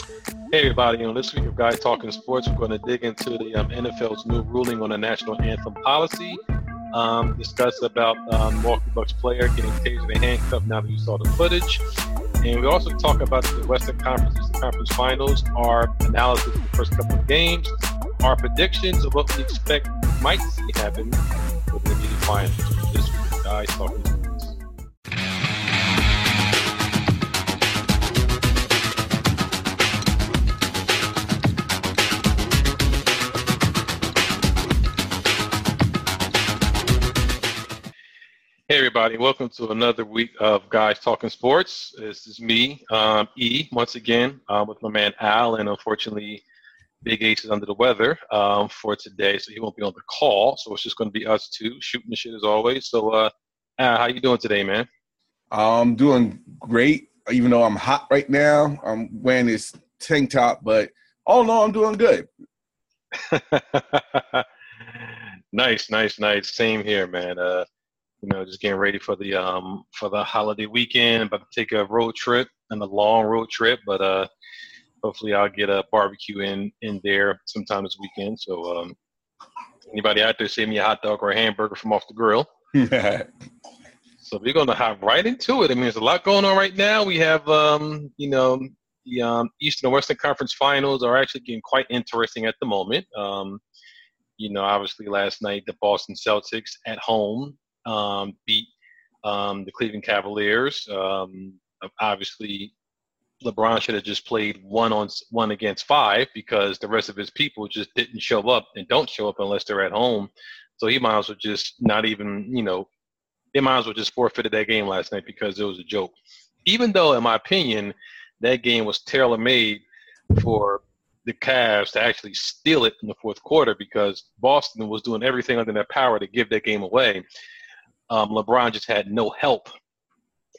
Hey everybody, on this week of Guys Talking Sports, we're going to dig into the um, NFL's new ruling on the national anthem policy, um, discuss about um, Milwaukee Bucks player getting tasered and handcuffed now that you saw the footage, and we also talk about the Western Conference Conference Finals, our analysis of the first couple of games, our predictions of what we expect might see happen with the Finals. This week Guys Talking everybody. Welcome to another week of Guys Talking Sports. This is me, um, E, once again, uh, with my man Al. And unfortunately, Big H is under the weather um, for today, so he won't be on the call. So it's just going to be us two shooting the shit as always. So, uh, Al, how you doing today, man? I'm doing great, even though I'm hot right now. I'm wearing this tank top, but all in all, I'm doing good. nice, nice, nice. Same here, man. Uh, you know, just getting ready for the um for the holiday weekend. About to take a road trip and a long road trip, but uh, hopefully I'll get a barbecue in in there sometime this weekend. So um, anybody out there send me a hot dog or a hamburger from off the grill. so we're gonna hop right into it. I mean, there's a lot going on right now. We have um, you know, the um, Eastern and Western Conference Finals are actually getting quite interesting at the moment. Um, you know, obviously last night the Boston Celtics at home um, beat um, the Cleveland Cavaliers. Um, obviously, LeBron should have just played one on one against five because the rest of his people just didn't show up and don't show up unless they're at home. So he might as well just not even, you know, they might as well just forfeited that game last night because it was a joke. Even though, in my opinion, that game was tailor made for the Cavs to actually steal it in the fourth quarter because Boston was doing everything under their power to give that game away um, LeBron just had no help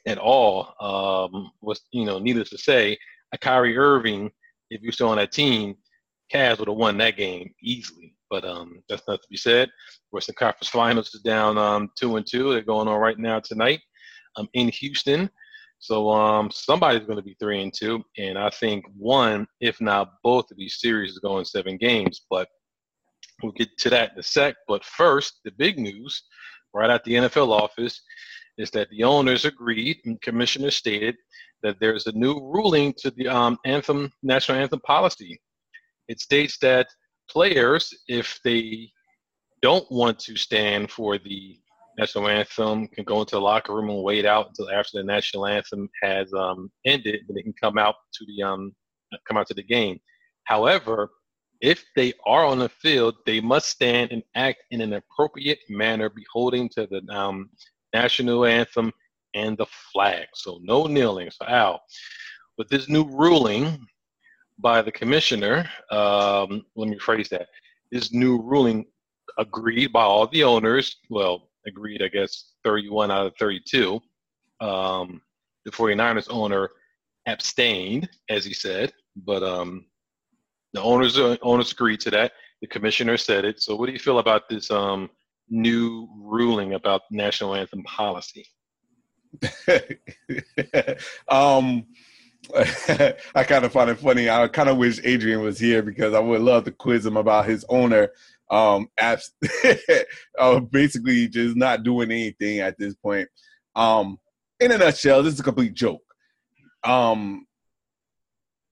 at all. Um, was you know, needless to say, a Kyrie Irving, if you're still on that team, Cavs would have won that game easily. But um, that's not to be said. Western Conference Finals is down um, two and two. They're going on right now tonight um, in Houston. So um, somebody's going to be three and two, and I think one, if not both, of these series is going seven games. But we'll get to that in a sec. But first, the big news right at the NFL office is that the owners agreed and commissioner stated that there's a new ruling to the um, anthem national anthem policy. It states that players, if they don't want to stand for the national anthem, can go into the locker room and wait out until after the national anthem has um, ended, then they can come out to the um, come out to the game. However, if they are on the field, they must stand and act in an appropriate manner, beholding to the um, national anthem and the flag. So no kneeling. So Al, with this new ruling by the commissioner, um, let me phrase that. This new ruling agreed by all the owners. Well, agreed, I guess, 31 out of 32. Um, the 49ers owner abstained, as he said, but um, the owners uh, owners agreed to that. The commissioner said it. So, what do you feel about this um, new ruling about national anthem policy? um, I kind of find it funny. I kind of wish Adrian was here because I would love to quiz him about his owner um, apps, uh, basically just not doing anything at this point. Um, in a nutshell, this is a complete joke. Um,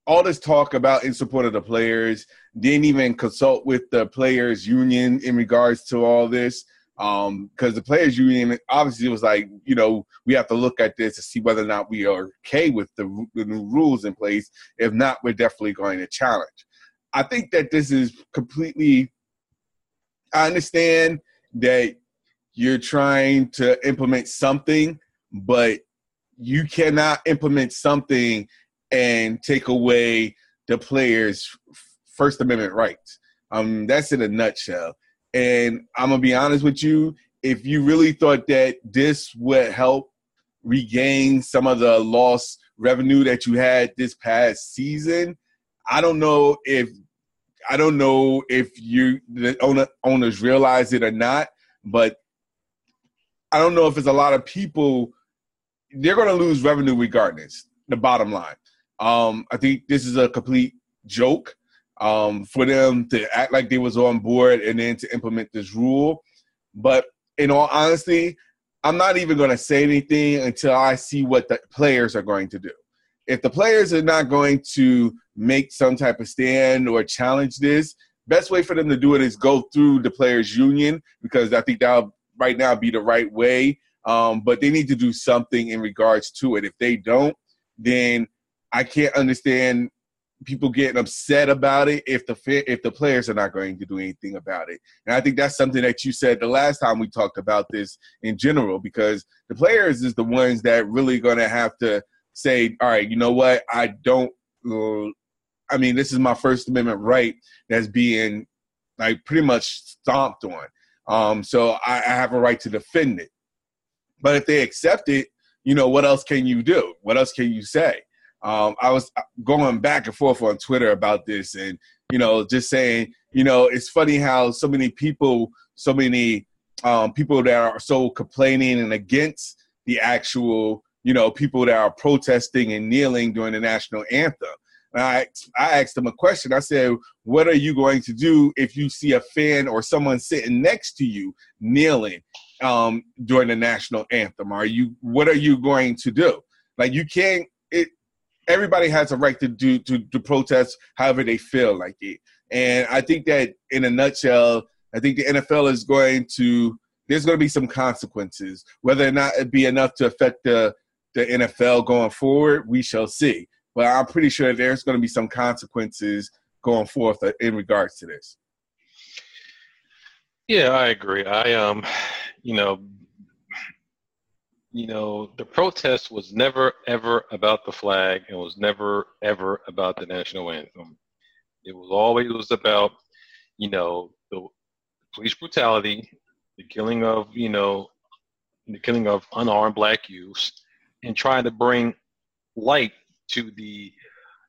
all this talk about in support of the players, didn't even consult with the players union in regards to all this. Um, because the players union obviously was like, you know, we have to look at this to see whether or not we are okay with the, the new rules in place. If not, we're definitely going to challenge. I think that this is completely. I understand that you're trying to implement something, but you cannot implement something and take away the players' First Amendment rights. Um, that's in a nutshell. And I'm gonna be honest with you. If you really thought that this would help regain some of the lost revenue that you had this past season, I don't know if I don't know if you the owner, owners realize it or not, but I don't know if it's a lot of people. They're going to lose revenue regardless. The bottom line, Um, I think this is a complete joke um, for them to act like they was on board and then to implement this rule. But in all honesty, I'm not even going to say anything until I see what the players are going to do. If the players are not going to make some type of stand or challenge this, best way for them to do it is go through the players union because I think that'll right now be the right way. Um, but they need to do something in regards to it. If they don't, then I can't understand people getting upset about it if the if the players are not going to do anything about it. And I think that's something that you said the last time we talked about this in general because the players is the ones that really going to have to say, all right, you know what, I don't. Uh, I mean, this is my First Amendment right that's being like pretty much stomped on. Um, so I, I have a right to defend it. But if they accept it, you know, what else can you do? What else can you say? Um, I was going back and forth on Twitter about this, and you know, just saying, you know, it's funny how so many people, so many um, people that are so complaining and against the actual, you know, people that are protesting and kneeling during the national anthem. And I, I asked them a question. I said, "What are you going to do if you see a fan or someone sitting next to you kneeling um, during the national anthem? Are you? What are you going to do? Like, you can't everybody has a right to do to, to protest however they feel like it. And I think that in a nutshell, I think the NFL is going to there's going to be some consequences. Whether or not it be enough to affect the the NFL going forward, we shall see. But I'm pretty sure there's going to be some consequences going forth in regards to this. Yeah, I agree. I um, you know, you know, the protest was never ever about the flag and was never ever about the national anthem. It was always was about, you know, the police brutality, the killing of, you know, the killing of unarmed black youths, and trying to bring light to the,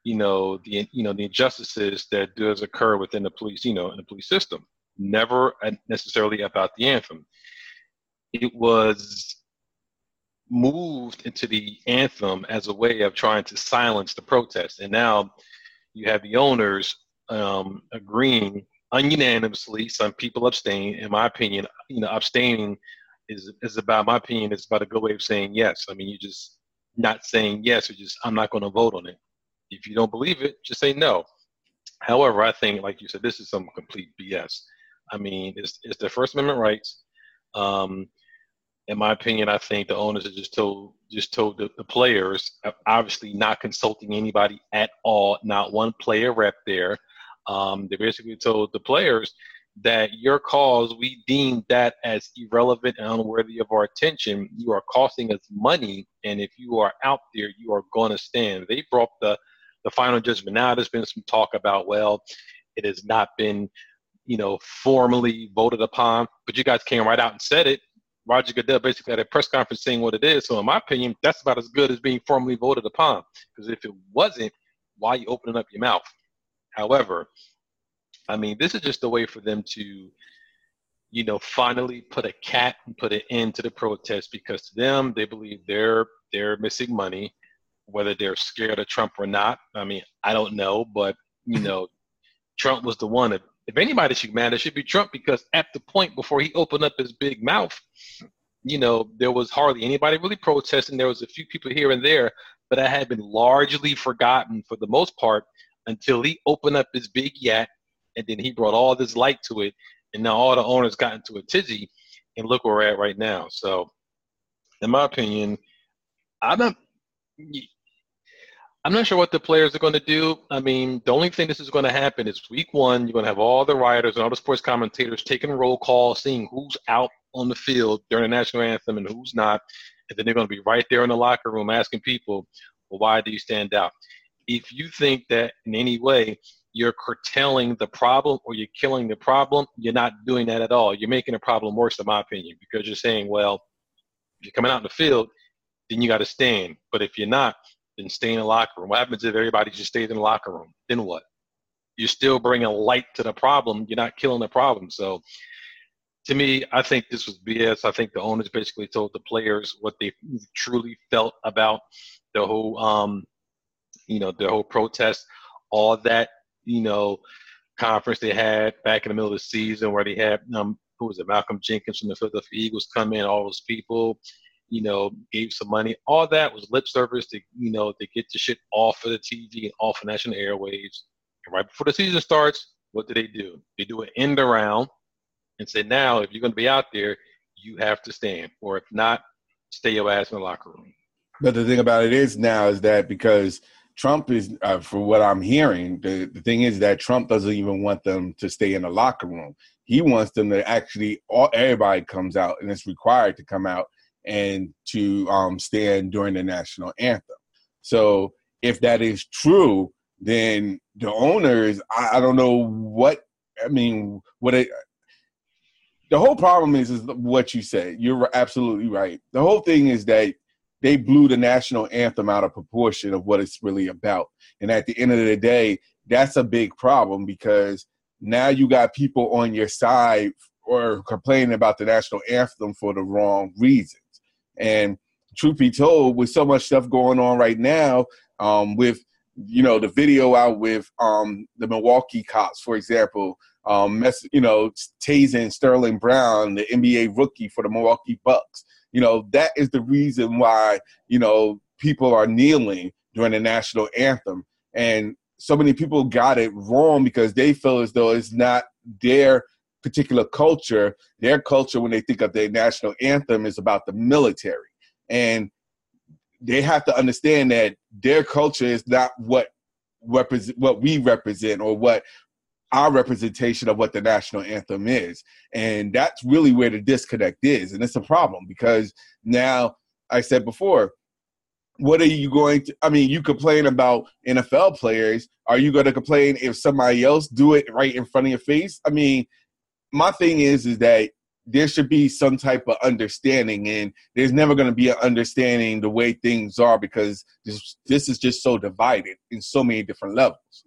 you know, the you know the injustices that does occur within the police, you know, in the police system. Never uh, necessarily about the anthem. It was moved into the anthem as a way of trying to silence the protest. And now you have the owners um, agreeing ununanimously. Some people abstain. In my opinion, you know, abstaining is is about my opinion. It's about a good way of saying yes. I mean, you just not saying yes or just I'm not going to vote on it. If you don't believe it, just say no. However, I think, like you said, this is some complete BS. I mean, it's it's their First Amendment rights. Um, in my opinion, I think the owners have just told just told the, the players, obviously not consulting anybody at all, not one player rep there. Um, they basically told the players that your cause, we deem that as irrelevant and unworthy of our attention. You are costing us money, and if you are out there, you are going to stand. They brought the the final judgment. Now there's been some talk about well, it has not been, you know, formally voted upon, but you guys came right out and said it Roger Goodell basically had a press conference saying what it is. So in my opinion, that's about as good as being formally voted upon. Because if it wasn't, why are you opening up your mouth? However, I mean, this is just a way for them to, you know, finally put a cat and put an end to the protest because to them, they believe they're they're missing money, whether they're scared of Trump or not. I mean, I don't know, but you know, Trump was the one that if anybody should man, it should be Trump because at the point before he opened up his big mouth, you know, there was hardly anybody really protesting. There was a few people here and there, but that had been largely forgotten for the most part until he opened up his big yat and then he brought all this light to it. And now all the owners got into a tizzy and look where we're at right now. So, in my opinion, I'm not. I'm not sure what the players are going to do. I mean, the only thing this is going to happen is week one, you're going to have all the rioters and all the sports commentators taking roll call, seeing who's out on the field during the national anthem and who's not. And then they're going to be right there in the locker room asking people, well, why do you stand out? If you think that in any way you're curtailing the problem or you're killing the problem, you're not doing that at all. You're making the problem worse, in my opinion, because you're saying, well, if you're coming out in the field, then you got to stand. But if you're not, then stay in the locker room. What happens if everybody just stays in the locker room? Then what? You're still bringing light to the problem. You're not killing the problem. So, to me, I think this was BS. I think the owners basically told the players what they truly felt about the whole, um, you know, the whole protest, all that, you know, conference they had back in the middle of the season where they had um, who was it, Malcolm Jenkins from the Philadelphia Eagles come in, all those people, you know, gave some money. All that was lip service to, you know, to get the shit off of the TV and off of national airwaves. And right before the season starts, what do they do? They do an end around and say, now, if you're going to be out there, you have to stand. Or if not, stay your ass in the locker room. But the thing about it is now is that because Trump is, uh, for what I'm hearing, the, the thing is that Trump doesn't even want them to stay in the locker room. He wants them to actually, all everybody comes out and it's required to come out and to um, stand during the national anthem. So if that is true, then the owners, I, I don't know what, I mean, what it, the whole problem is is what you said. You're absolutely right. The whole thing is that they blew the national anthem out of proportion of what it's really about. And at the end of the day, that's a big problem because now you got people on your side or complaining about the national anthem for the wrong reasons. And truth be told, with so much stuff going on right now, um, with you know the video out with um, the Milwaukee cops, for example, um, mess, you know, tasing Sterling Brown, the NBA rookie for the Milwaukee Bucks. You know, that is the reason why, you know, people are kneeling during the national anthem. And so many people got it wrong because they feel as though it's not their particular culture. Their culture, when they think of their national anthem, is about the military. And they have to understand that their culture is not what represent what we represent or what our representation of what the national anthem is. And that's really where the disconnect is. And it's a problem because now, I said before, what are you going to? I mean, you complain about NFL players. Are you going to complain if somebody else do it right in front of your face? I mean, my thing is, is that there should be some type of understanding, and there's never going to be an understanding the way things are because this this is just so divided in so many different levels.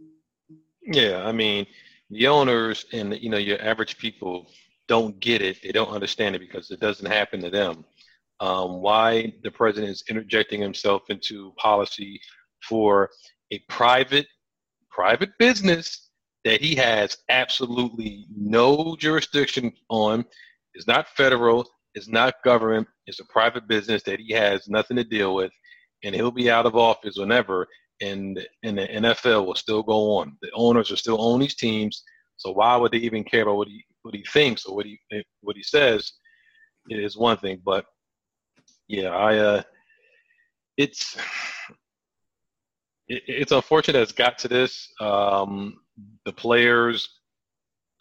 Yeah, I mean, the owners and you know your average people don't get it. They don't understand it because it doesn't happen to them. Um, why the president is interjecting himself into policy for a private private business that he has absolutely no jurisdiction on is not federal it's not government it's a private business that he has nothing to deal with and he'll be out of office whenever and and the NFL will still go on. The owners will still own these teams. So why would they even care about what he what he thinks or what he what he says? It is one thing, but yeah, I uh, it's it, it's unfortunate it's got to this. Um, the players,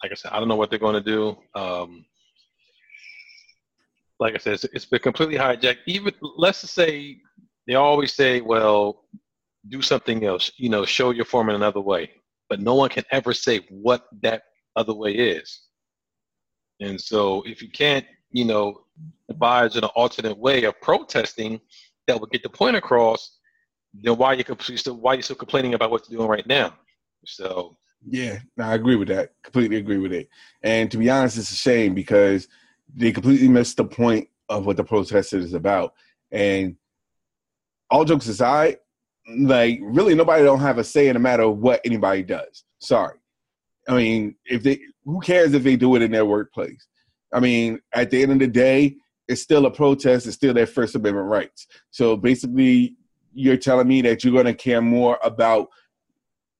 like I said, I don't know what they're going to do. Um, like I said, it's, it's been completely hijacked. Even let's just say they always say, well, do something else, you know, show your form in another way. But no one can ever say what that other way is. And so if you can't, you know, advise in an alternate way of protesting that will get the point across, then why are you still why are you still complaining about what you're doing right now? So yeah, I agree with that. Completely agree with it. And to be honest, it's a shame because they completely missed the point of what the protest is about. And all jokes aside, like really nobody don't have a say in the matter of what anybody does. Sorry. I mean, if they who cares if they do it in their workplace? I mean, at the end of the day, it's still a protest, it's still their First Amendment rights. So basically you're telling me that you're gonna care more about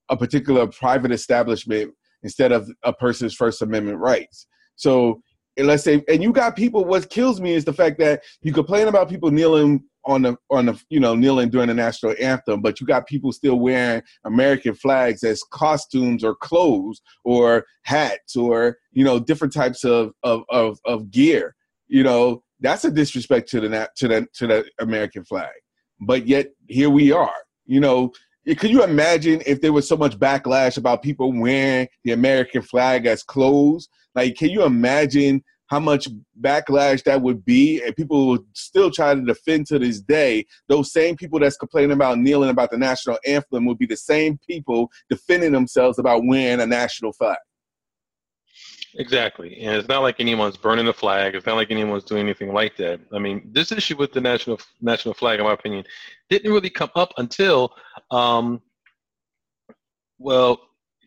a particular private establishment instead of a person's First Amendment rights. So let's say and you got people what kills me is the fact that you complain about people kneeling on the on the you know kneeling during the national anthem, but you got people still wearing American flags as costumes or clothes or hats or you know different types of of of, of gear. You know that's a disrespect to the to the to the American flag. But yet here we are. You know, could you imagine if there was so much backlash about people wearing the American flag as clothes? Like, can you imagine how much backlash that would be, and people would still try to defend to this day. Those same people that's complaining about kneeling about the national anthem would be the same people defending themselves about wearing a national flag. Exactly, and it's not like anyone's burning the flag. It's not like anyone's doing anything like that. I mean, this issue with the national national flag, in my opinion, didn't really come up until um, Well,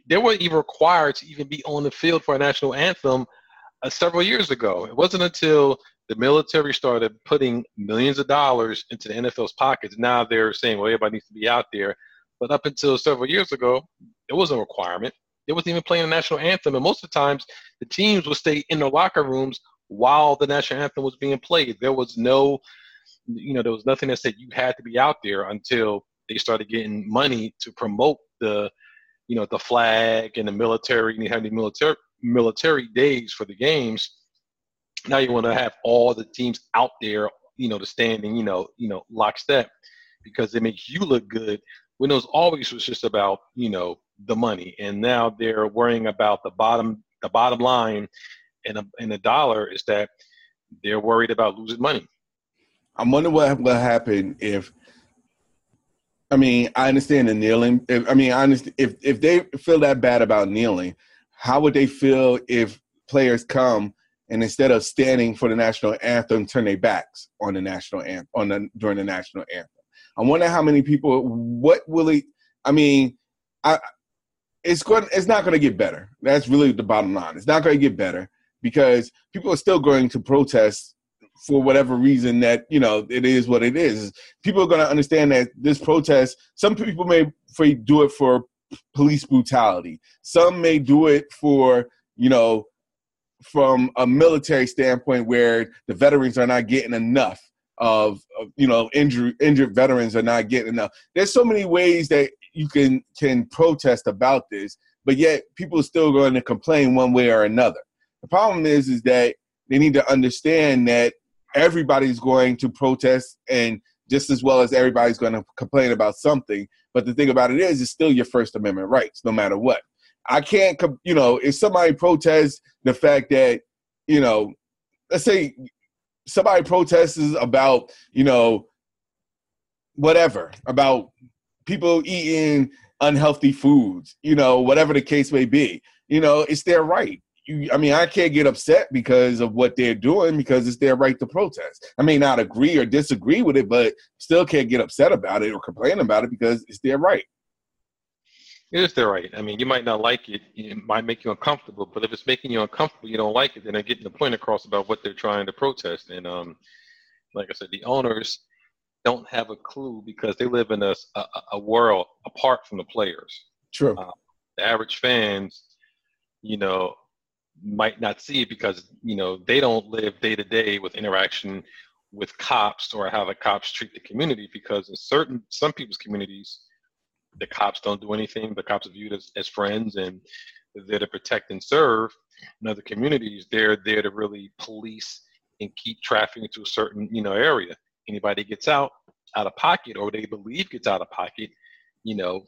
they weren't even required to even be on the field for a national anthem uh, several years ago. It wasn't until the military started putting millions of dollars into the NFL's pockets. Now they're saying, well, everybody needs to be out there. But up until several years ago, it wasn't a requirement. It wasn't even playing the national anthem. And most of the times, the teams would stay in their locker rooms while the national anthem was being played. There was no, you know, there was nothing that said you had to be out there until they started getting money to promote the, you know, the flag and the military. And have the military military days for the games. Now you want to have all the teams out there, you know, the standing, you know, you know, lockstep, because it makes you look good. When it was always was just about, you know, the money, and now they're worrying about the bottom, the bottom line, and a, and the dollar is that they're worried about losing money. I'm wondering what will happen if. I mean, I understand the kneeling. If, I mean, I understand if if they feel that bad about kneeling, how would they feel if players come and instead of standing for the national anthem, turn their backs on the national anthem on the during the national anthem? I wonder how many people. What will it? I mean, I it's going. It's not going to get better. That's really the bottom line. It's not going to get better because people are still going to protest for whatever reason that you know it is what it is. People are going to understand that this protest. Some people may do it for police brutality. Some may do it for you know from a military standpoint where the veterans are not getting enough of, of you know injured injured veterans are not getting enough. There's so many ways that you can can protest about this, but yet people are still going to complain one way or another. The problem is is that they need to understand that everybody's going to protest and just as well as everybody's going to complain about something. But the thing about it is, it's still your First Amendment rights, no matter what. I can't, you know, if somebody protests the fact that, you know, let's say somebody protests about, you know, whatever, about people eating unhealthy foods, you know, whatever the case may be, you know, it's their right you, I mean, I can't get upset because of what they're doing because it's their right to protest. I may not agree or disagree with it, but still can't get upset about it or complain about it because it's their right. Is their right. I mean, you might not like it. It might make you uncomfortable, but if it's making you uncomfortable, you don't like it, then they're getting the point across about what they're trying to protest. And um, like I said, the owners don't have a clue because they live in a, a, a world apart from the players. True. Uh, the average fans, you know, might not see it because you know they don't live day to day with interaction with cops or how the cops treat the community because in certain some people's communities the cops don't do anything the cops are viewed as, as friends and they're to protect and serve. In other communities they're there to really police and keep traffic into a certain you know area. Anybody gets out out of pocket or they believe gets out of pocket you know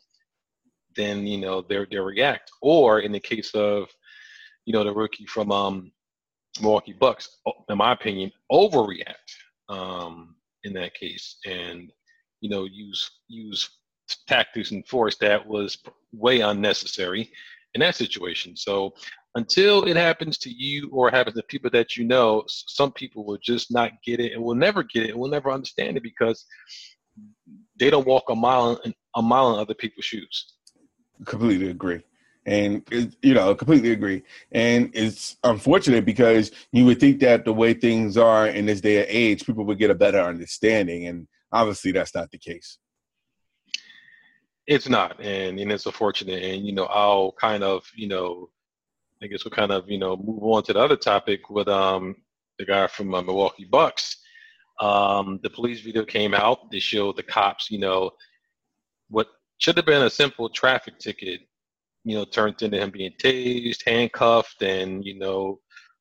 then you know they're they react. Or in the case of you know, the rookie from um, Milwaukee Bucks, in my opinion, overreact um, in that case, and you know, use use tactics and force that was way unnecessary in that situation. So until it happens to you or happens to people that you know, some people will just not get it and will never get it and will never understand it because they don't walk a mile in, a mile in other people's shoes. Completely agree and you know completely agree and it's unfortunate because you would think that the way things are in this day and age people would get a better understanding and obviously that's not the case it's not and, and it's unfortunate and you know i'll kind of you know i guess we'll kind of you know move on to the other topic with um the guy from uh, milwaukee bucks. Um the police video came out. They showed the cops you know what should have been a simple traffic ticket you know, turned into him being tased, handcuffed, and you know,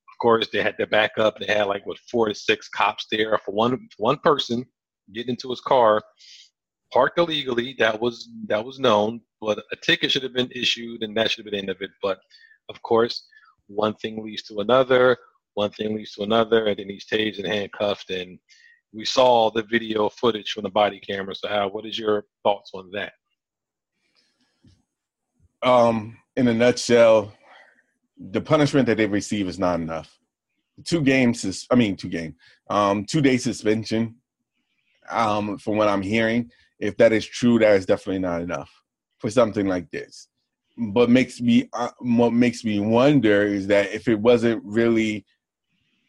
of course, they had their backup. They had like what four to six cops there for one one person getting into his car, parked illegally. That was that was known, but a ticket should have been issued, and that should have been the end of it. But of course, one thing leads to another. One thing leads to another, and then he's tased and handcuffed. And we saw the video footage from the body camera. So, Al, what is your thoughts on that? um, in a nutshell, the punishment that they receive is not enough. Two games, I mean, two game, um, two day suspension. Um, from what I'm hearing, if that is true, that is definitely not enough for something like this. but makes me uh, what makes me wonder is that if it wasn't really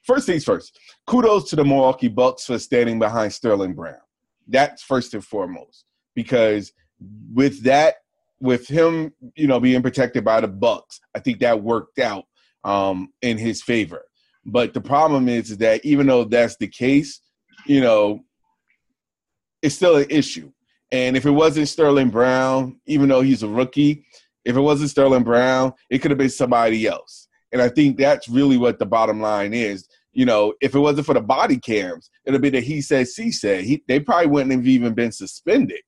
first things first kudos to the milwaukee bucks for standing behind sterling brown. That's first and foremost because with that with him you know being protected by the bucks i think that worked out um in his favor. But the problem is, is that even though that's the case you know it's still an issue and if it wasn't sterling brown even though he's a rookie if it wasn't Sterling Brown, it could have been somebody else. And I think that's really what the bottom line is. You know, if it wasn't for the body cams, it'd be that he said, she said. He, they probably wouldn't have even been suspended.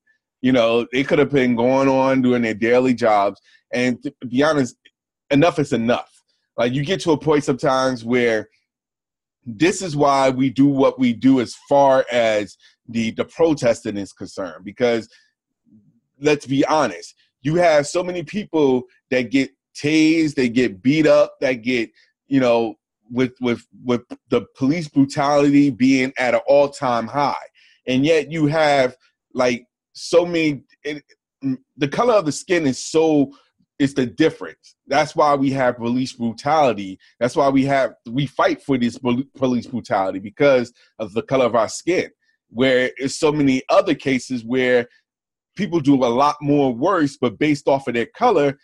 You know, they could have been going on doing their daily jobs. And to be honest, enough is enough. Like you get to a point sometimes where this is why we do what we do as far as the the protesting is concerned. Because let's be honest, you have so many people that get tased, they get beat up, that get, you know, with with with the police brutality being at an all-time high. And yet you have like so many it, mm, the color of the skin is so it's the difference. That's why we have police brutality. That's why we have we fight for this police brutality because of the color of our skin. Where it's so many other cases where people do a lot more worse, but based off of their color,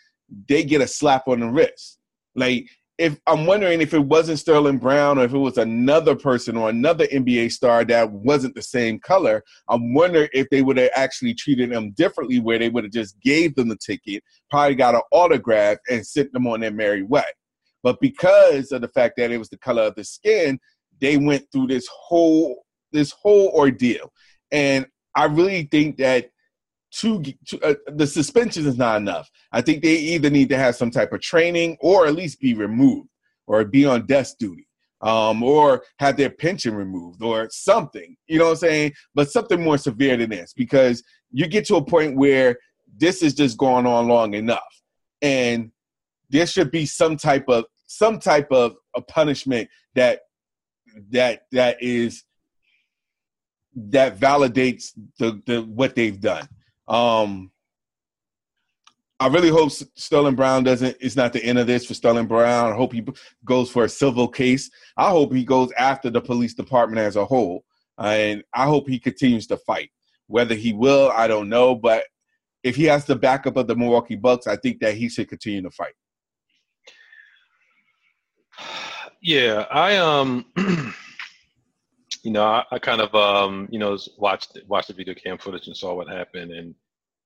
they get a slap on the wrist. Like if I'm wondering if it wasn't Sterling Brown or if it was another person or another NBA star that wasn't the same color, I'm wondering if they would have actually treated them differently, where they would have just gave them the ticket, probably got an autograph, and sent them on their merry way. But because of the fact that it was the color of the skin, they went through this whole this whole ordeal, and I really think that two, two uh, the suspension is not enough. I think they either need to have some type of training or at least be removed or be on desk duty um, or have their pension removed or something. You know what I'm saying? But something more severe than this because you get to a point where this is just going on long enough, and there should be some type of some type of a punishment that that that is that validates the, the what they've done. Um, I really hope Sterling Brown doesn't. It's not the end of this for Sterling Brown. I hope he goes for a civil case. I hope he goes after the police department as a whole, and I hope he continues to fight. Whether he will, I don't know. But if he has the backup of the Milwaukee Bucks, I think that he should continue to fight. Yeah, I um, you know, I, I, kind of um, you know watched watched the video cam footage and saw what happened, and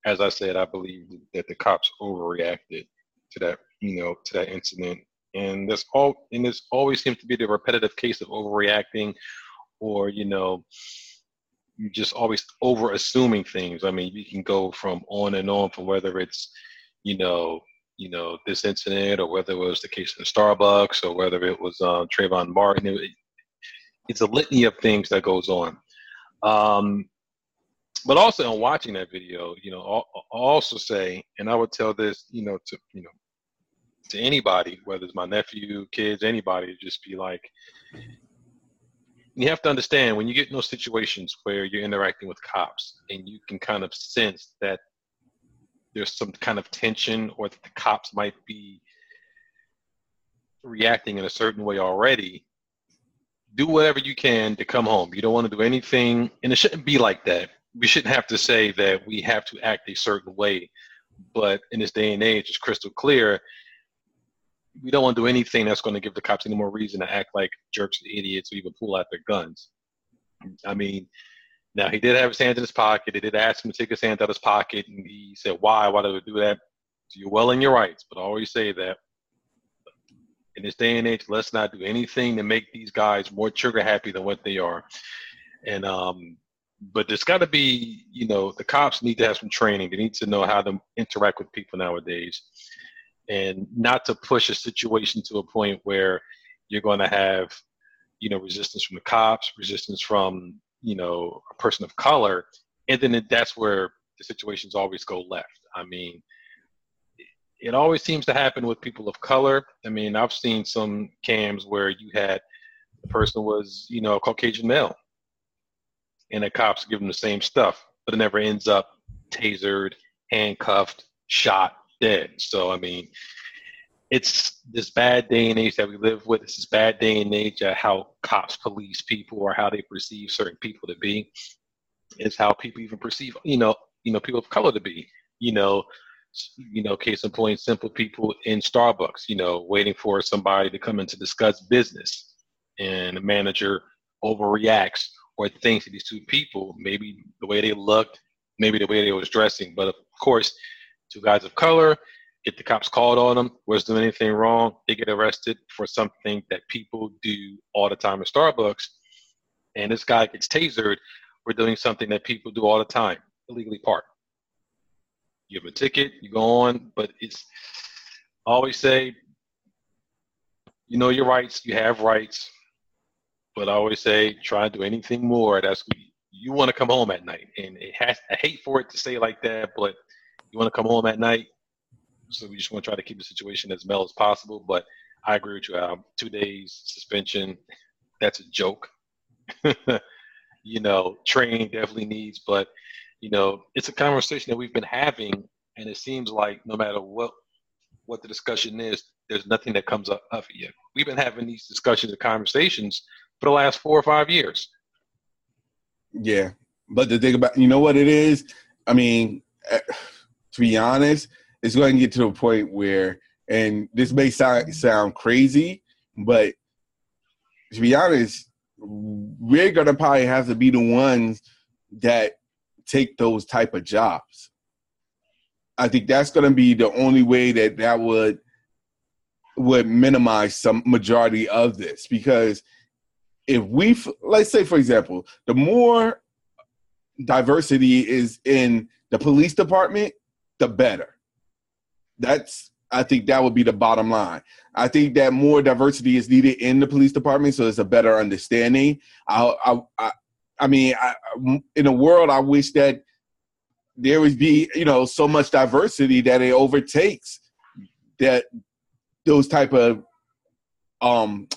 as I said, I believe that the cops overreacted to that, you know, to that incident, and this all and this always seems to be the repetitive case of overreacting, or you know, just always over assuming things. I mean, you can go from on and on from whether it's, you know, you know this incident or whether it was the case in Starbucks or whether it was um, Trayvon Martin. It, it's a litany of things that goes on. Um, but also in watching that video, you know, I'll, I'll also say, and I would tell this, you know, to you know, to anybody, whether it's my nephew, kids, anybody, just be like, you have to understand when you get in those situations where you're interacting with cops and you can kind of sense that there's some kind of tension or that the cops might be reacting in a certain way already do whatever you can to come home. You don't want to do anything, and it shouldn't be like that. We shouldn't have to say that we have to act a certain way. But in this day and age, it's crystal clear. We don't want to do anything that's going to give the cops any more reason to act like jerks and idiots or even pull out their guns. I mean, now he did have his hands in his pocket. They did ask him to take his hands out of his pocket, and he said, "Why? Why do we do that?" You're well in your rights, but I always say that in this day and age, let's not do anything to make these guys more trigger happy than what they are. And um, but there's got to be, you know, the cops need to have some training. They need to know how to interact with people nowadays, and not to push a situation to a point where you're going to have, you know, resistance from the cops, resistance from, you know, a person of color, and then that's where the situations always go left. I mean, it always seems to happen with people of color. I mean, I've seen some cams where you had the person was, you know, a Caucasian male, and the cops give them the same stuff, but it never ends up tasered, handcuffed, shot, dead. So I mean, it's this bad day and age that we live with. It's this bad day and age of how cops police people or how they perceive certain people to be. It's how people even perceive, you know, you know, people of color to be. You know, you know, case in point, simple people in Starbucks, you know, waiting for somebody to come in to discuss business, and the manager overreacts or thinks these two people, maybe the way they looked, maybe the way they was dressing, but of course, two guys of color get the cops called on them, was doing anything wrong, they get arrested for something that people do all the time at Starbucks. And this guy gets tasered for doing something that people do all the time, illegally park. You have a ticket, you go on, but it's I always say, you know your rights, you have rights, but I always say try to do anything more. That's you want to come home at night, and it has. I hate for it to say like that, but you want to come home at night so we just want to try to keep the situation as mellow as possible. But I agree with you. Um, two days suspension, that's a joke. you know, training definitely needs, but you know, it's a conversation that we've been having, and it seems like no matter what what the discussion is, there's nothing that comes up of it yet. We've been having these discussions and conversations for the last four or five years. Yeah, but the thing about you know what it is, I mean, eh, to be honest, it's going to get to a point where, and this may sound sound crazy, but to be honest, we're going to probably have to be the ones that take those type of jobs. I think that's going to be the only way that that would would minimize some majority of this because if we let's say for example the more diversity is in the police department the better that's I think that would be the bottom line. I think that more diversity is needed in the police department, so it's a better understanding. I, I, I, mean, I, in a world, I wish that there would be, you know, so much diversity that it overtakes that those type of um,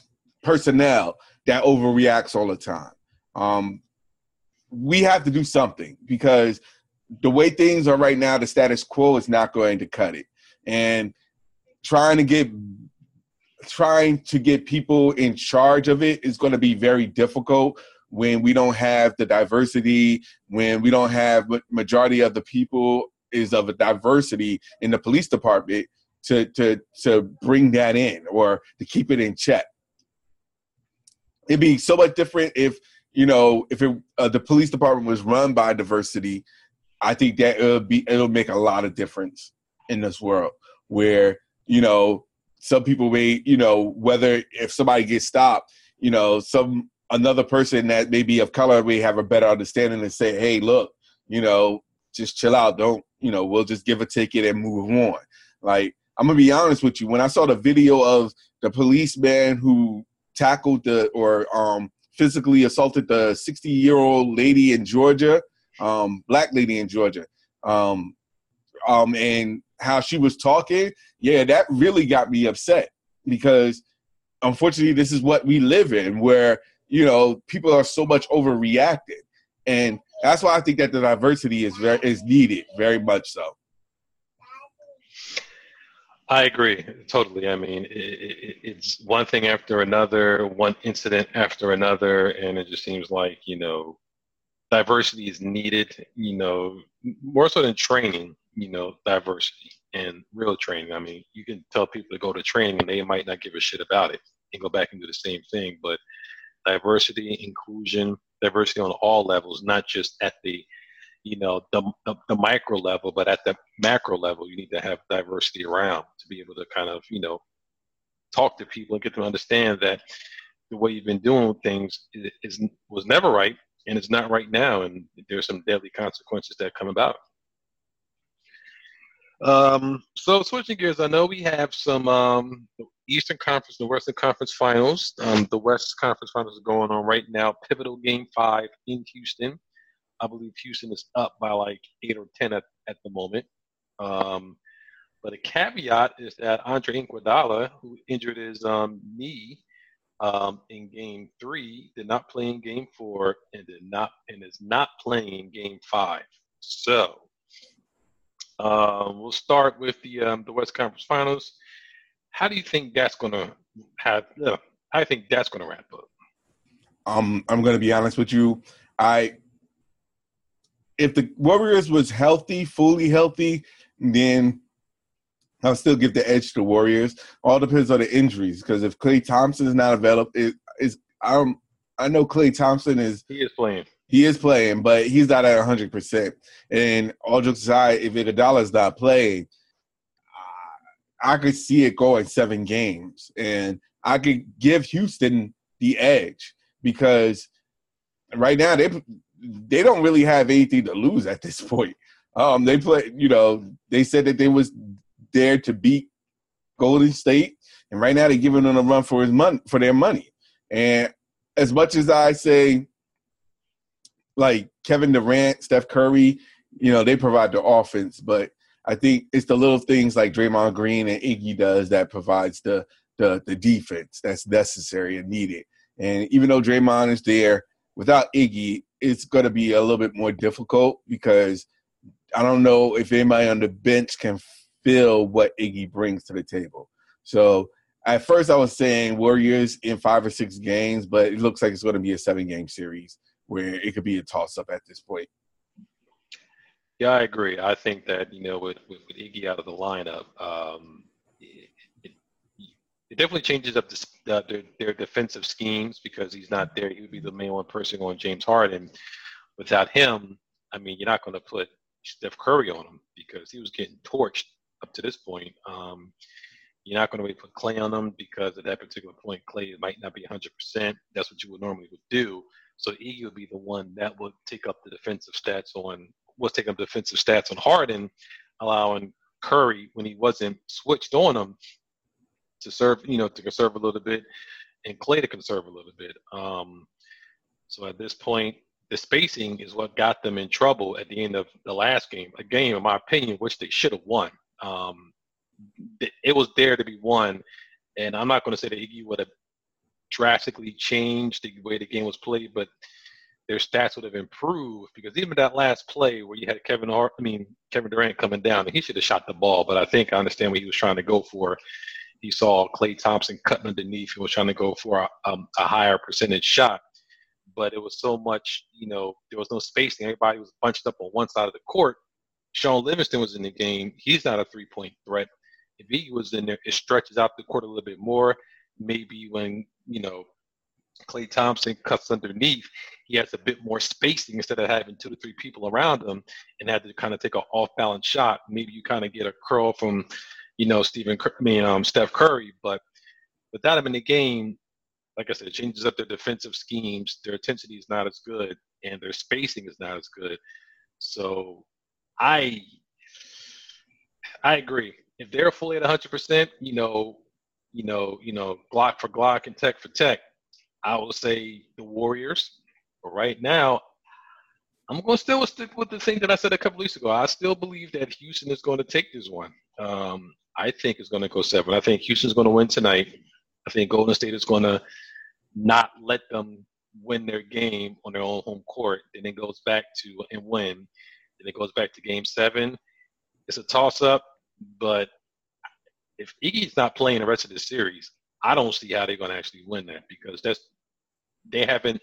personnel that overreacts all the time. Um, we have to do something because the way things are right now, the status quo is not going to cut it and trying to get trying to get people in charge of it is going to be very difficult when we don't have the diversity when we don't have majority of the people is of a diversity in the police department to to to bring that in or to keep it in check. It'd be so much different if you know if it, uh, the police department was run by diversity i think that it'll be it'll make a lot of difference in this world where you know some people may you know whether if somebody gets stopped you know some another person that may be of color may have a better understanding and say hey look you know just chill out. Don't you know we'll just give a ticket and move on. Like i'm gonna be honest with you. When i saw the video of the policeman who tackled the or um physically assaulted the 60 year old lady in georgia um black lady in georgia um um, and how she was talking, yeah, that really got me upset because unfortunately, this is what we live in, where you know people are so much overreacted. and that's why I think that the diversity is very is needed, very much so. I agree totally. I mean, it, it, it's one thing after another, one incident after another, and it just seems like you know, diversity is needed. You know, more so than training you know, diversity and real training. I mean, you can tell people to go to training and they might not give a shit about it and go back and do the same thing. But diversity, inclusion, diversity on all levels, not just at the, you know, the, the, the micro level, but at the macro level, you need to have diversity around to be able to kind of, you know, talk to people and get them to understand that the way you've been doing things is, is was never right and it's not right now and there's some deadly consequences that come about. Um, so switching gears, I know we have some um, Eastern Conference and Western Conference Finals. Um, the West Conference Finals are going on right now. Pivotal Game Five in Houston. I believe Houston is up by like eight or ten at, at the moment. Um, but a caveat is that Andre Iguodala, who injured his um, knee um, in Game Three, did not play in Game Four and did not and is not playing Game Five. So Um, we'll start with the um, the West Conference Finals. How do you think that's going to have? Uh, I think that's going to wrap up. Um, I'm going to be honest with you. I if the Warriors was healthy, fully healthy, then I'll still give the edge to Warriors. All depends on the injuries because if Klay Thompson is not available, it is I I know Klay Thompson is he is playing. He is playing, but he's not at hundred percent. And all jokes aside, if Iguodala's not playing, I could see it going seven games, and I could give Houston the edge because right now they they don't really have anything to lose at this point. Um, they play, you know, they said that they was there to beat Golden State, and right now they're giving them a run for his money for their money. And as much as I say, like Kevin Durant, Steph Curry, you know, they provide the offense, but I think it's the little things like Draymond Green and Iggy does that provides the the, the defense that's necessary and needed. And even though Draymond is there, without Iggy, it's going to be a little bit more difficult because I don't know if anybody on the bench can feel what Iggy brings to the table. So at first I was saying Warriors in five or six games, but it looks like it's going to be a seven game series where it could be a toss up at this point. Yeah, I agree. I think that you know with with, with Iggy out of the lineup, um, it, it, it, definitely changes up the, uh, their, their defensive schemes because he's not there. He would be the main one person on James Harden. Without him, I mean, you're not going to put Steph Curry on him because he was getting torched up to this point. Um, you're not going to put Klay on him because at that particular point, Klay might not be 100%. That's what you would normally would do. So Iggy would be the one that would take up the defensive stats on was taking up defensive stats on Harden, allowing Curry when he wasn't switched on him to serve, you know, to conserve a little bit, and Klay to conserve a little bit. Um, so at this point, the spacing is what got them in trouble at the end of the last game. A game, in my opinion, which they should have won. Um, it was there to be won, and I'm not going to say that he would have drastically changed the way the game was played, but their stats would have improved because even that last play where you had Kevin Hart, I mean Kevin Durant coming down, he should have shot the ball. But I think I understand what he was trying to go for. He saw Klay Thompson cutting underneath. He was trying to go for a, um, a higher percentage shot, but it was so much, you know, there was no spacing. Everybody was bunched up on one side of the court. Shaun Livingston was in the game. He's not a three point threat. If he was in there, it stretches out the court a little bit more. Maybe when you know Klay Thompson cuts underneath, he has a bit more spacing instead of having two to three people around him and had to kind of take an off balance shot. Maybe you kind of get a curl from, you know, Stephen, I mean, um, Steph Curry. But without him in the game, like I said, it changes up their defensive schemes. Their intensity is not as good, and their spacing is not as good. So, I, I agree. If they're fully at 100%, you know, you know, you know, Glock for Glock and Tech for Tech, I will say the Warriors. But right now, I'm going to still stick with the thing that I said a couple weeks ago. I still believe that Houston is going to take this one. Um, I think it's going to go seven. I think Houston's going to win tonight. I think Golden State is going to not let them win their game on their own home court. Then it goes back to and win. Then it goes back to game seven. It's a toss up, but if Iggy's not playing the rest of the series, I don't see how they're going to actually win that because that's they haven't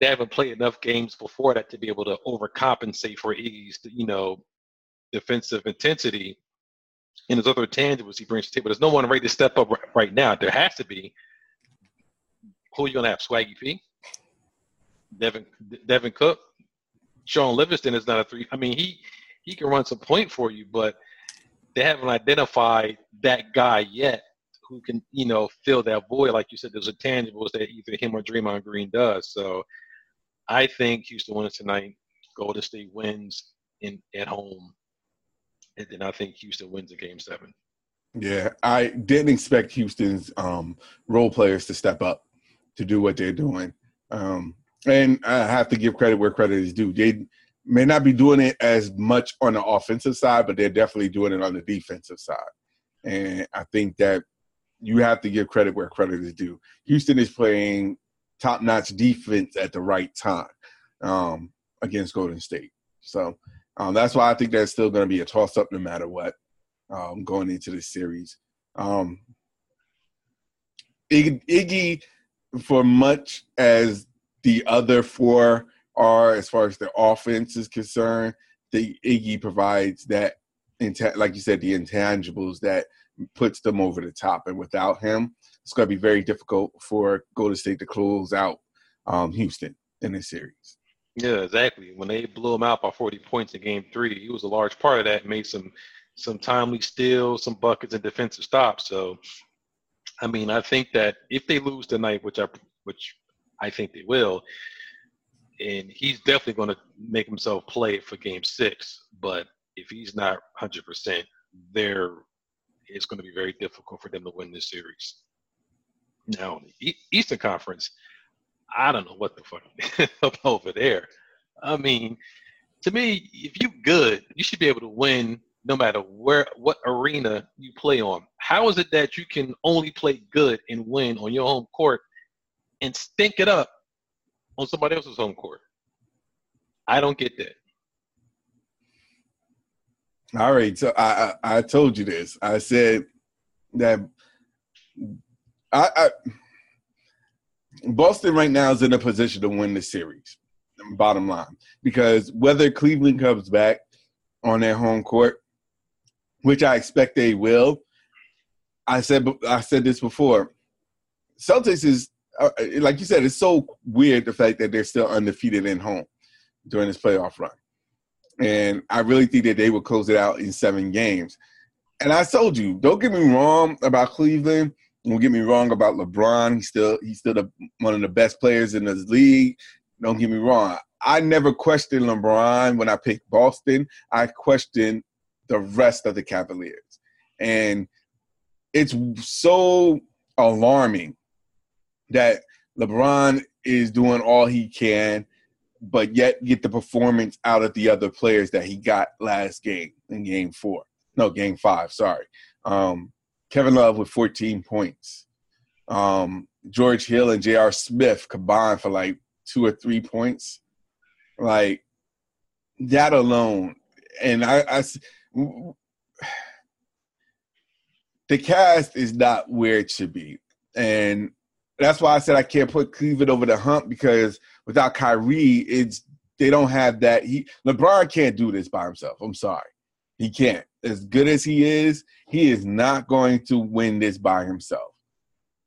they haven't played enough games before that to be able to overcompensate for Iggy's you know defensive intensity and his other tangibles he brings to the table. There's no one ready to step up right now. There has to be. Who are you gonna have? Swaggy P, Devin Devin Cook, Shaun Livingston is not a three. I mean he he can run some point for you, but they haven't identified that guy yet who can, you know, fill that void. Like you said, there's a tangibles that either him or Draymond Green does. So I think Houston wins tonight. Golden State wins in at home, and then I think Houston wins a game seven. Yeah, I didn't expect Houston's um, role players to step up to do what they're doing, um, and I have to give credit where credit is due. They may not be doing it as much on the offensive side, but they're definitely doing it on the defensive side. And I think that you have to give credit where credit is due. Houston is playing top notch defense at the right time um, against Golden State. So Um, that's why I think that's still going to be a toss up no matter what um, going into this series. Um, Iggy, for much as the other four are, as far as the offense is concerned, the Iggy provides that, like you said, the intangibles that puts them over the top. And without him, it's going to be very difficult for Golden State to close out um, Houston in this series. Yeah, exactly. When they blew him out by 40 points in Game Three, he was a large part of that. Made some some timely steals, some buckets, and defensive stops. So, I mean, I think that if they lose tonight, which I which I think they will, and he's definitely going to make himself play for Game Six. But if he's not 100 percent, there it's going to be very difficult for them to win this series. Now, Eastern Conference, I don't know what the fuck up over there. I mean, to me, if you're good, you should be able to win no matter where what arena you play on. How is it that you can only play good and win on your home court and stink it up on somebody else's home court? I don't get that. All right, so I, I, I told you this. I said that I, I Boston right now is in a position to win the series. Bottom line, because whether Cleveland comes back on their home court, which I expect they will, I said I said this before. Celtics is uh, like you said, it's so weird the fact that they're still undefeated in home during this playoff run and I really think that they will close it out in seven games. And I told you, don't get me wrong about Cleveland. Don't get me wrong about LeBron. He's still he's still the, one of the best players in this league. Don't get me wrong. I never questioned LeBron when I picked Boston. I questioned the rest of the Cavaliers, and it's so alarming that LeBron is doing all he can but yet get the performance out of the other players that he got last game in game four. No, game five, sorry. Um, Kevin Love with 14 points. Um, George Hill and J.R. Smith combined for like two or three points. Like that alone. And I, I the cast is not where it should be. And that's why I said I can't put Cleveland over the hump because – without Kyrie, it's they don't have that. He LeBron can't do this by himself. I'm sorry, he can't. As good as he is, he is not going to win this by himself.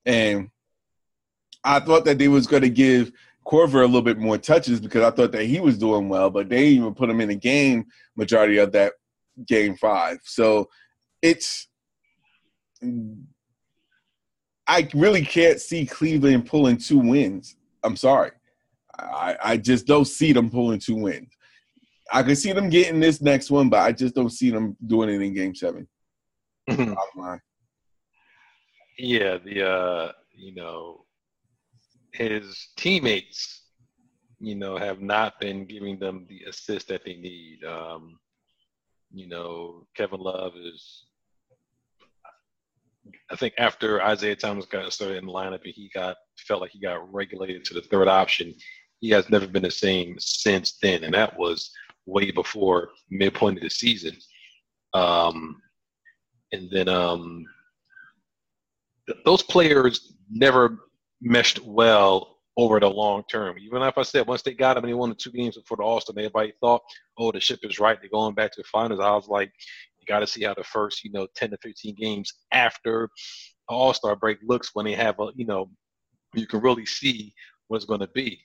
And I thought that they was going to give Korver a little bit more touches because I thought that he was doing well, but they even put him in the game majority of that game five. So it's I really can't see Cleveland pulling two wins. I'm sorry. I, I just don't see them pulling two wins. I can see them getting this next one, but I just don't see them doing it in game 7 mm-hmm. Yeah, the uh, you know, his teammates, you know, have not been giving them the assist that they need. Um, you know, Kevin Love is I think after Isaiah Thomas got started in the lineup and he got felt like he got regulated to the third option, he has never been the same since then, and that was way before midpoint of the season. Um, and then um, th- those players never meshed well over the long term. Even if I said once they got him and he won the two games before the All Star, everybody thought, "Oh, the ship is right. They're going back to the finals." I was like, "You got to see how the first, you know, ten to fifteen games after All Star break looks when they have a, you know, you can really see what it's going to be."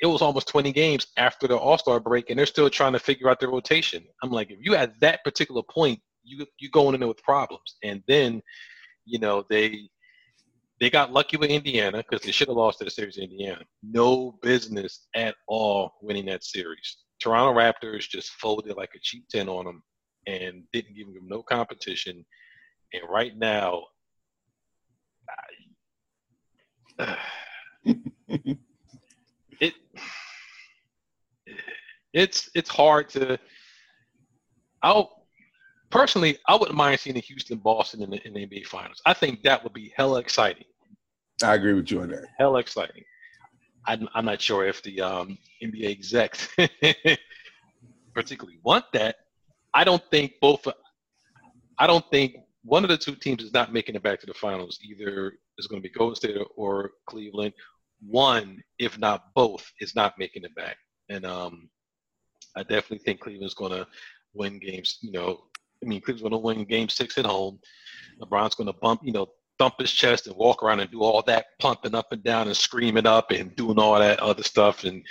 It was almost 20 games after the All Star break, and they're still trying to figure out their rotation. I'm like, if you at that particular point, you you going in there with problems, and then, you know, they they got lucky with Indiana because they should have lost to the series in Indiana. No business at all winning that series. Toronto Raptors just folded like a cheap tin on them and didn't give them no competition. And right now, I, it it's it's hard to. I'll personally, I wouldn't mind seeing the Houston Boston in the, in the NBA Finals. I think that would be hella exciting. I agree with you on that. Hella exciting. I'm, I'm not sure if the um, NBA execs particularly want that. I don't think both. I don't think one of the two teams is not making it back to the finals. Either is going to be Golden State or Cleveland. One, if not both, is not making it back. And um, I definitely think Cleveland's going to win games. You know, I mean, Cleveland's going to win Game Six at home. LeBron's going to bump, you know, thump his chest and walk around and do all that pumping up and down and screaming up and doing all that other stuff. And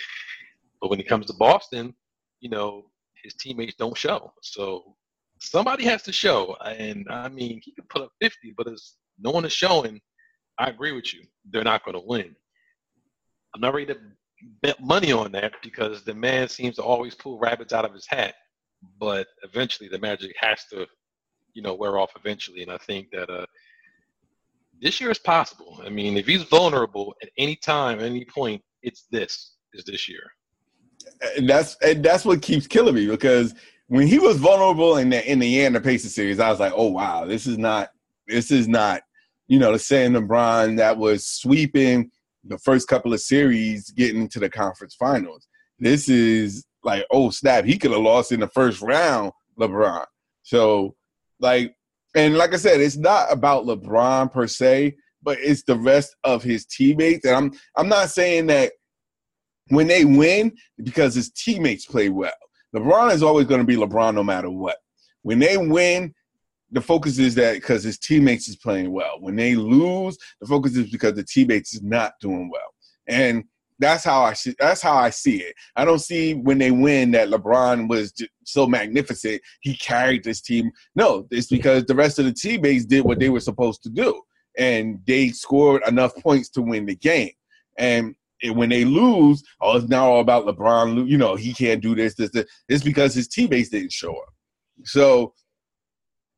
but when it comes to Boston, you know, his teammates don't show. So somebody has to show. And I mean, he could put up 50, but as no one is showing, I agree with you. They're not going to win. I'm not ready to bet money on that because the man seems to always pull rabbits out of his hat. But eventually, the magic has to, you know, wear off eventually. And I think that uh, this year is possible. I mean, if he's vulnerable at any time, at any point, it's this is this year. And that's and that's what keeps killing me because when he was vulnerable in the in the Pacers series, I was like, oh wow, this is not this is not you know the same LeBron that was sweeping the first couple of series getting into the conference finals. This is like, oh snap, he could have lost in the first round, LeBron. So, like, and like I said, it's not about LeBron per se, but it's the rest of his teammates. And I'm I'm not saying that when they win because his teammates play well. LeBron is always going to be LeBron no matter what. When they win, the focus is that because his teammates is playing well. When they lose, the focus is because the teammates is not doing well. And that's how I see. That's how I see it. I don't see when they win that LeBron was so magnificent. He carried this team. No, it's because the rest of the teammates did what they were supposed to do, and they scored enough points to win the game. And when they lose, oh, it's now all about LeBron. You know, he can't do this, this, this. It's because his teammates didn't show up. So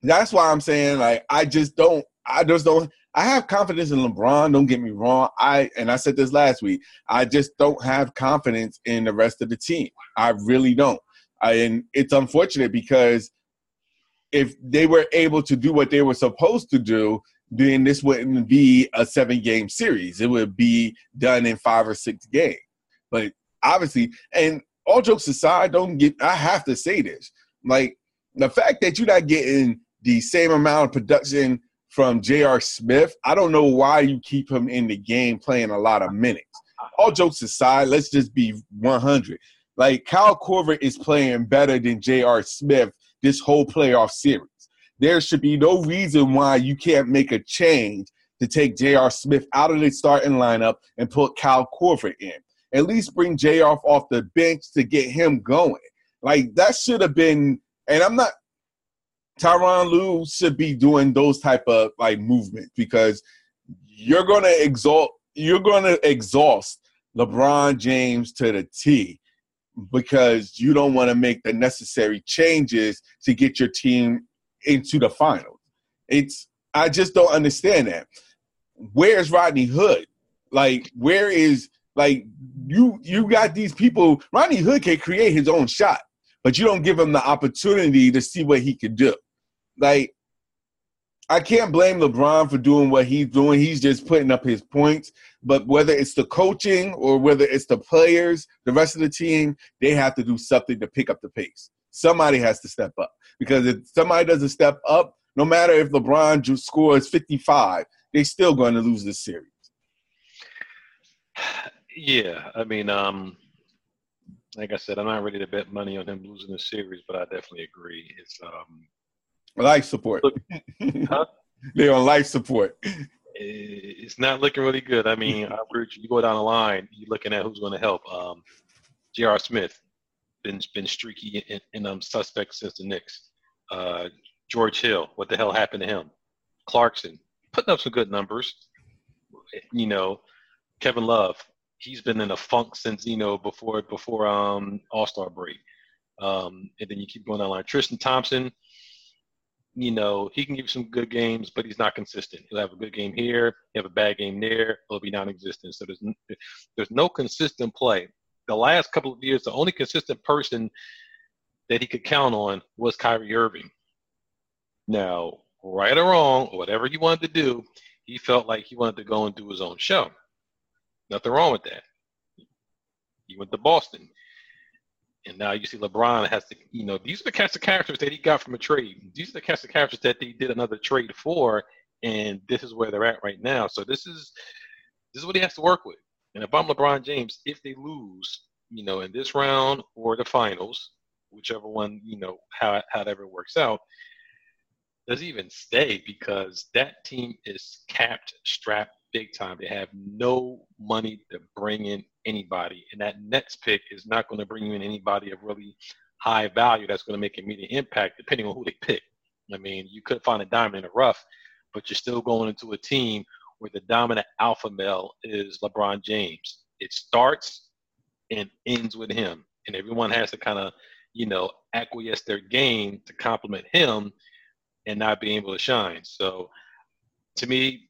that's why I'm saying like I just don't I just don't I have confidence in LeBron, don't get me wrong. I and I said this last week. I just don't have confidence in the rest of the team. I really don't. I, and it's unfortunate because if they were able to do what they were supposed to do, then this wouldn't be a seven game series. It would be done in five or six games. But obviously, and all jokes aside, don't get I have to say this. Like the fact that you're not getting the same amount of production from J.R. Smith. I don't know why you keep him in the game playing a lot of minutes. All jokes aside, let's just be 100. Like Kyle Korver is playing better than J.R. Smith this whole playoff series. There should be no reason why you can't make a change to take J.R. Smith out of the starting lineup and put Kyle Korver in. At least bring J.R. off the bench to get him going. Like that should have been. And I'm not Tyronn Lue should be doing those type of like movements because you're gonna exalt you're gonna exhaust LeBron James to the T because you don't want to make the necessary changes to get your team into the finals. It's I just don't understand that. Where's Rodney Hood? Like where is like you you got these people Rodney Hood can create his own shot, but you don't give him the opportunity to see what he could do like I can't blame LeBron for doing what he's doing. He's just putting up his points. But whether it's the coaching or whether it's the players, the rest of the team, they have to do something to pick up the pace. Somebody has to step up. Because if somebody doesn't step up, no matter if LeBron scores 55, they're still going to lose this series. Yeah, I mean, um, like I said, I'm not ready to bet money on him losing the series, but I definitely agree. It's um, Life support. huh? They're on life support. It's not looking really good. I mean, you go down the line, you're looking at who's going to help. Um, J.R. Smith been been streaky and, in um, suspect since the Knicks. Uh, George Hill, what the hell happened to him? Clarkson putting up some good numbers. You know, Kevin Love, he's been in a funk since you know before before um, All Star break. Um, and then you keep going down the line. Tristan Thompson, you know, he can give you some good games, but he's not consistent. He'll have a good game here, he'll have a bad game there, he'll be non-existent. So there's there's no consistent play. The last couple of years, the only consistent person that he could count on was Kyrie Irving. Now, right or wrong, whatever he wanted to do, he felt like he wanted to go and do his own show. Nothing wrong with that. He went to Boston. And now you see LeBron has to, you know, these are the cast of characters that he got from a trade. These are the cast of characters that they did another trade for, and this is where they're at right now. So this is this is what he has to work with. And if I'm LeBron James, if they lose, you know, in this round or the finals, whichever one, you know, how however it works out, does he even stay because that team is capped, strapped big time. They have no money to bring in anybody, and that next pick is not going to bring you in anybody of really high value that's going to make immediate impact, depending on who they pick. I mean, you could find a diamond in the rough, but you're still going into a team where the dominant alpha male is LeBron James. It starts and ends with him, and everyone has to kind of, you know, acquiesce their game to complement him and not being able to shine. So, to me,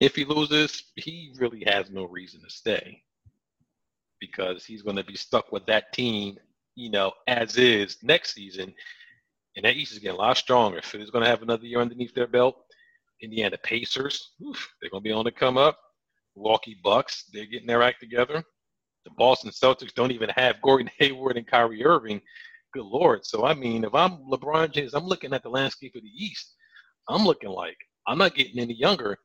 if he loses, he really has no reason to stay because he's going to be stuck with that team, you know, as is next season. And that East is getting a lot stronger. Philly's going to have another year underneath their belt. Indiana Pacers, oof, they're going to be on the come up. Milwaukee Bucks, they're getting their act together. The Boston Celtics don't even have Gordon Hayward and Kyrie Irving. Good Lord. So, I mean, if I'm LeBron James, I'm looking at the landscape of the East. I'm looking like I'm not getting any younger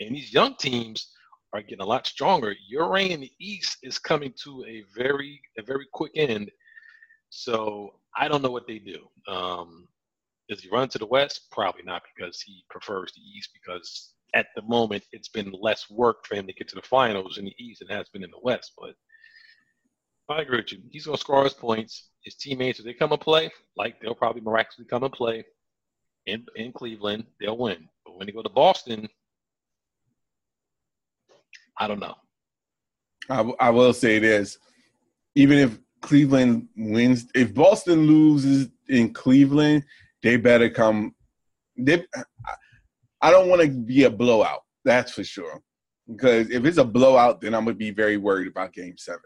and these young teams are getting a lot stronger. Your reign in the East is coming to a very a very quick end. So I don't know what they do. Um, does he run to the West? Probably not because he prefers the East because at the moment it's been less work for him to get to the finals in the East than has been in the West. But I agree with you. He's to score his points. His teammates, if they come and play, like they'll probably miraculously come and play in, in Cleveland, they'll win. But when they go to Boston, I don't know. I, I will say this: even if Cleveland wins, if Boston loses in Cleveland, they better come. They, I don't want to be a blowout. That's for sure. Because if it's a blowout, then I'm gonna be very worried about Game Seven.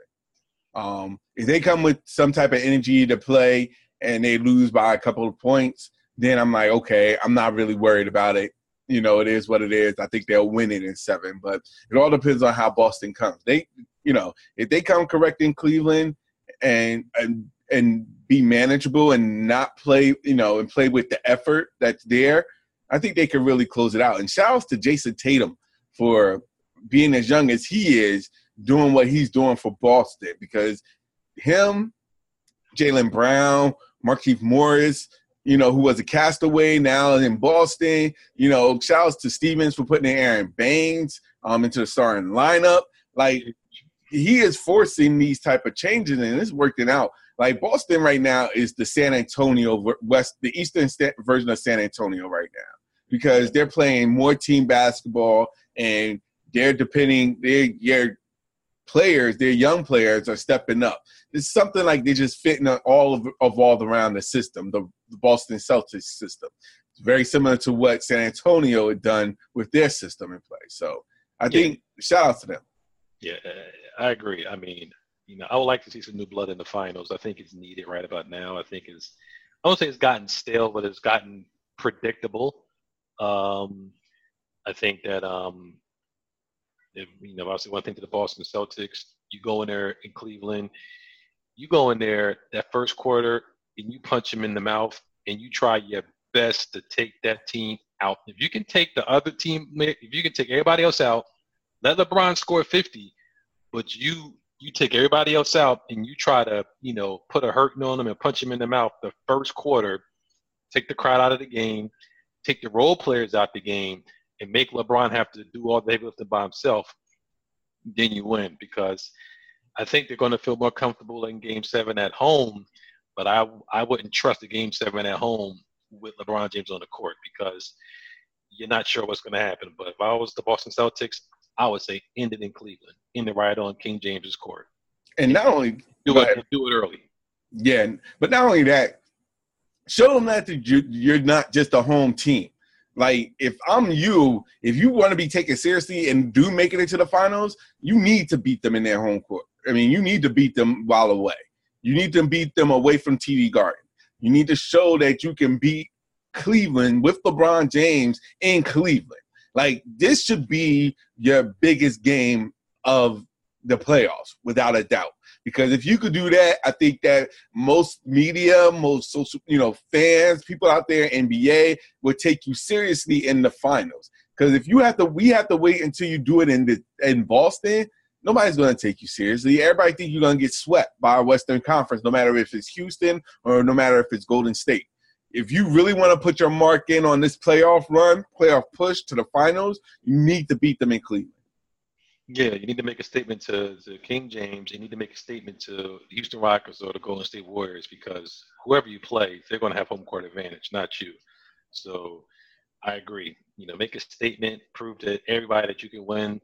Um, if they come with some type of energy to play and they lose by a couple of points, then I'm like, okay, I'm not really worried about it you know, it is what it is. I think they'll win it in seven, but it all depends on how Boston comes. They, you know, if they come correct in Cleveland and and and be manageable and not play, you know, and play with the effort that's there, I think they can really close it out. And shout outs to Jayson Tatum for being as young as he is, doing what he's doing for Boston because him, Jaylen Brown, Markieff Morris, you know, who was a castaway now in Boston. You know, shouts to Stevens for putting Aron Baynes um, into the starting lineup. Like he is forcing these type of changes, and it's working out. Like Boston right now is the San Antonio West, the Eastern version of San Antonio right now because they're playing more team basketball and they're depending their players, their young players are stepping up. It's something like they're just fitting all of evolved around the system, the the Boston Celtics system. It's very similar to what San Antonio had done with their system in place. So I think shout out to them. Yeah, I agree. I mean, you know, I would like to see some new blood in the finals. I think it's needed right about now. I think it's, I won't say it's gotten stale, but it's gotten predictable. Um, I think that, um, if, you know, obviously one thing to the Boston Celtics, you go in there in Cleveland, you go in there that first quarter, and you punch them in the mouth and you try your best to take that team out. If you can take the other team, if you can take everybody else out, let LeBron score 50, but you you take everybody else out and you try to you know put a hurting on them and punch them in the mouth the first quarter, take the crowd out of the game, take the role players out of the game, and make LeBron have to do all the heavy lifting by himself. Then you win because I think they're going to feel more comfortable in Game Seven at home but I I wouldn't trust a game seven at home with LeBron James on the court because you're not sure what's going to happen. But if I was the Boston Celtics, I would say end it in Cleveland, end it right on King James's court. And not only do but, it do it early. Yeah, but not only that, show them that you're not just a home team. Like if I'm you, if you want to be taken seriously and do make it into the finals, you need to beat them in their home court. I mean, you need to beat them while away. You need to beat them away from TD Garden. You need to show that you can beat Cleveland with LeBron James in Cleveland. Like this should be your biggest game of the playoffs, without a doubt. Because if you could do that, I think that most media, most social, you know, fans, people out there, NBA, would take you seriously in the finals. Because if you have to, we have to wait until you do it in the in Boston. Nobody's going to take you seriously. Everybody think you're going to get swept by Western Conference, no matter if it's Houston or no matter if it's Golden State. If you really want to put your mark in on this playoff run, playoff push to the finals, you need to beat them in Cleveland. Yeah, you need to make a statement to, to King James. You need to make a statement to the Houston Rockets or the Golden State Warriors because whoever you play, they're going to have home court advantage, not you. So I agree. You know, make a statement, prove to everybody that you can win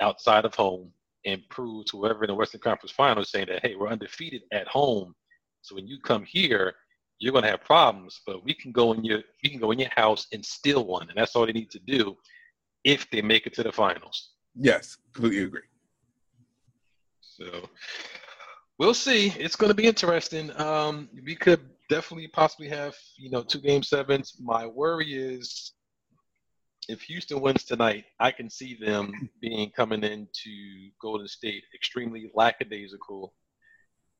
outside of home, and prove to whoever in the Western Conference Finals saying that hey, we're undefeated at home. So when you come here, you're going to have problems, but we can go in your we can go in your house and steal one, and that's all they need to do if they make it to the finals. Yes, completely agree. So we'll see. It's going to be interesting. Um, we could definitely possibly have you know two game sevens. My worry is if Houston wins tonight, I can see them being coming into Golden State extremely lackadaisical,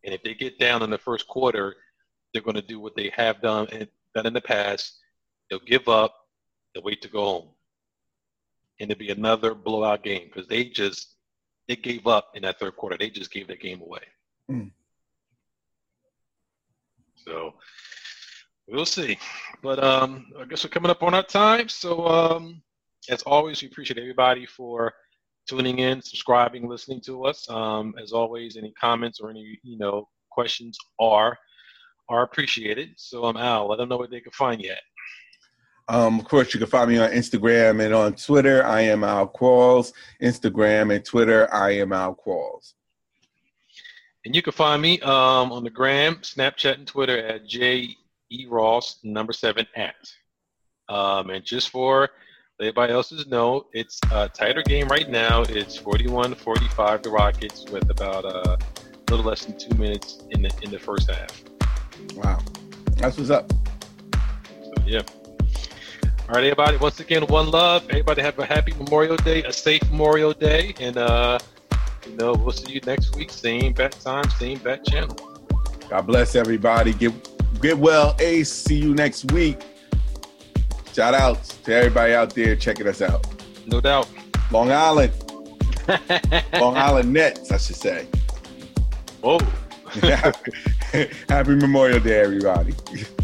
and if they get down in the first quarter, they're going to do what they have done and done in the past. They'll give up. They'll wait to go home and it'd be another blowout game because they just they gave up in that third quarter. They just gave that game away. Mm. So we'll see. But um, I guess we're coming up on our time. So um, as always, we appreciate everybody for tuning in, subscribing, listening to us. Um, as always, any comments or any you know questions are are appreciated. So I'm um, Al. Let them know where they can find you at. Um, of course, you can find me on Instagram and on Twitter. I am Al Qualls. Instagram and Twitter, I am Al Qualls. And you can find me um, on the gram, Snapchat, and Twitter at J E Ross number seven at. Um, and just for everybody else's know, it's a tighter game right now. It's 41-45 the Rockets with about uh, a little less than two minutes in the in the first half. Wow, that's what's up. So, yeah. All right, everybody. Once again, one love. Everybody have a happy Memorial Day, a safe Memorial Day, and uh, you know we'll see you next week. Same bat time, same bat channel. God bless everybody. Get get well, Ace. See you next week. Shout out to everybody out there checking us out. No doubt. Long Island. Long Island Nets, I should say. Whoa. Happy Memorial Day, everybody.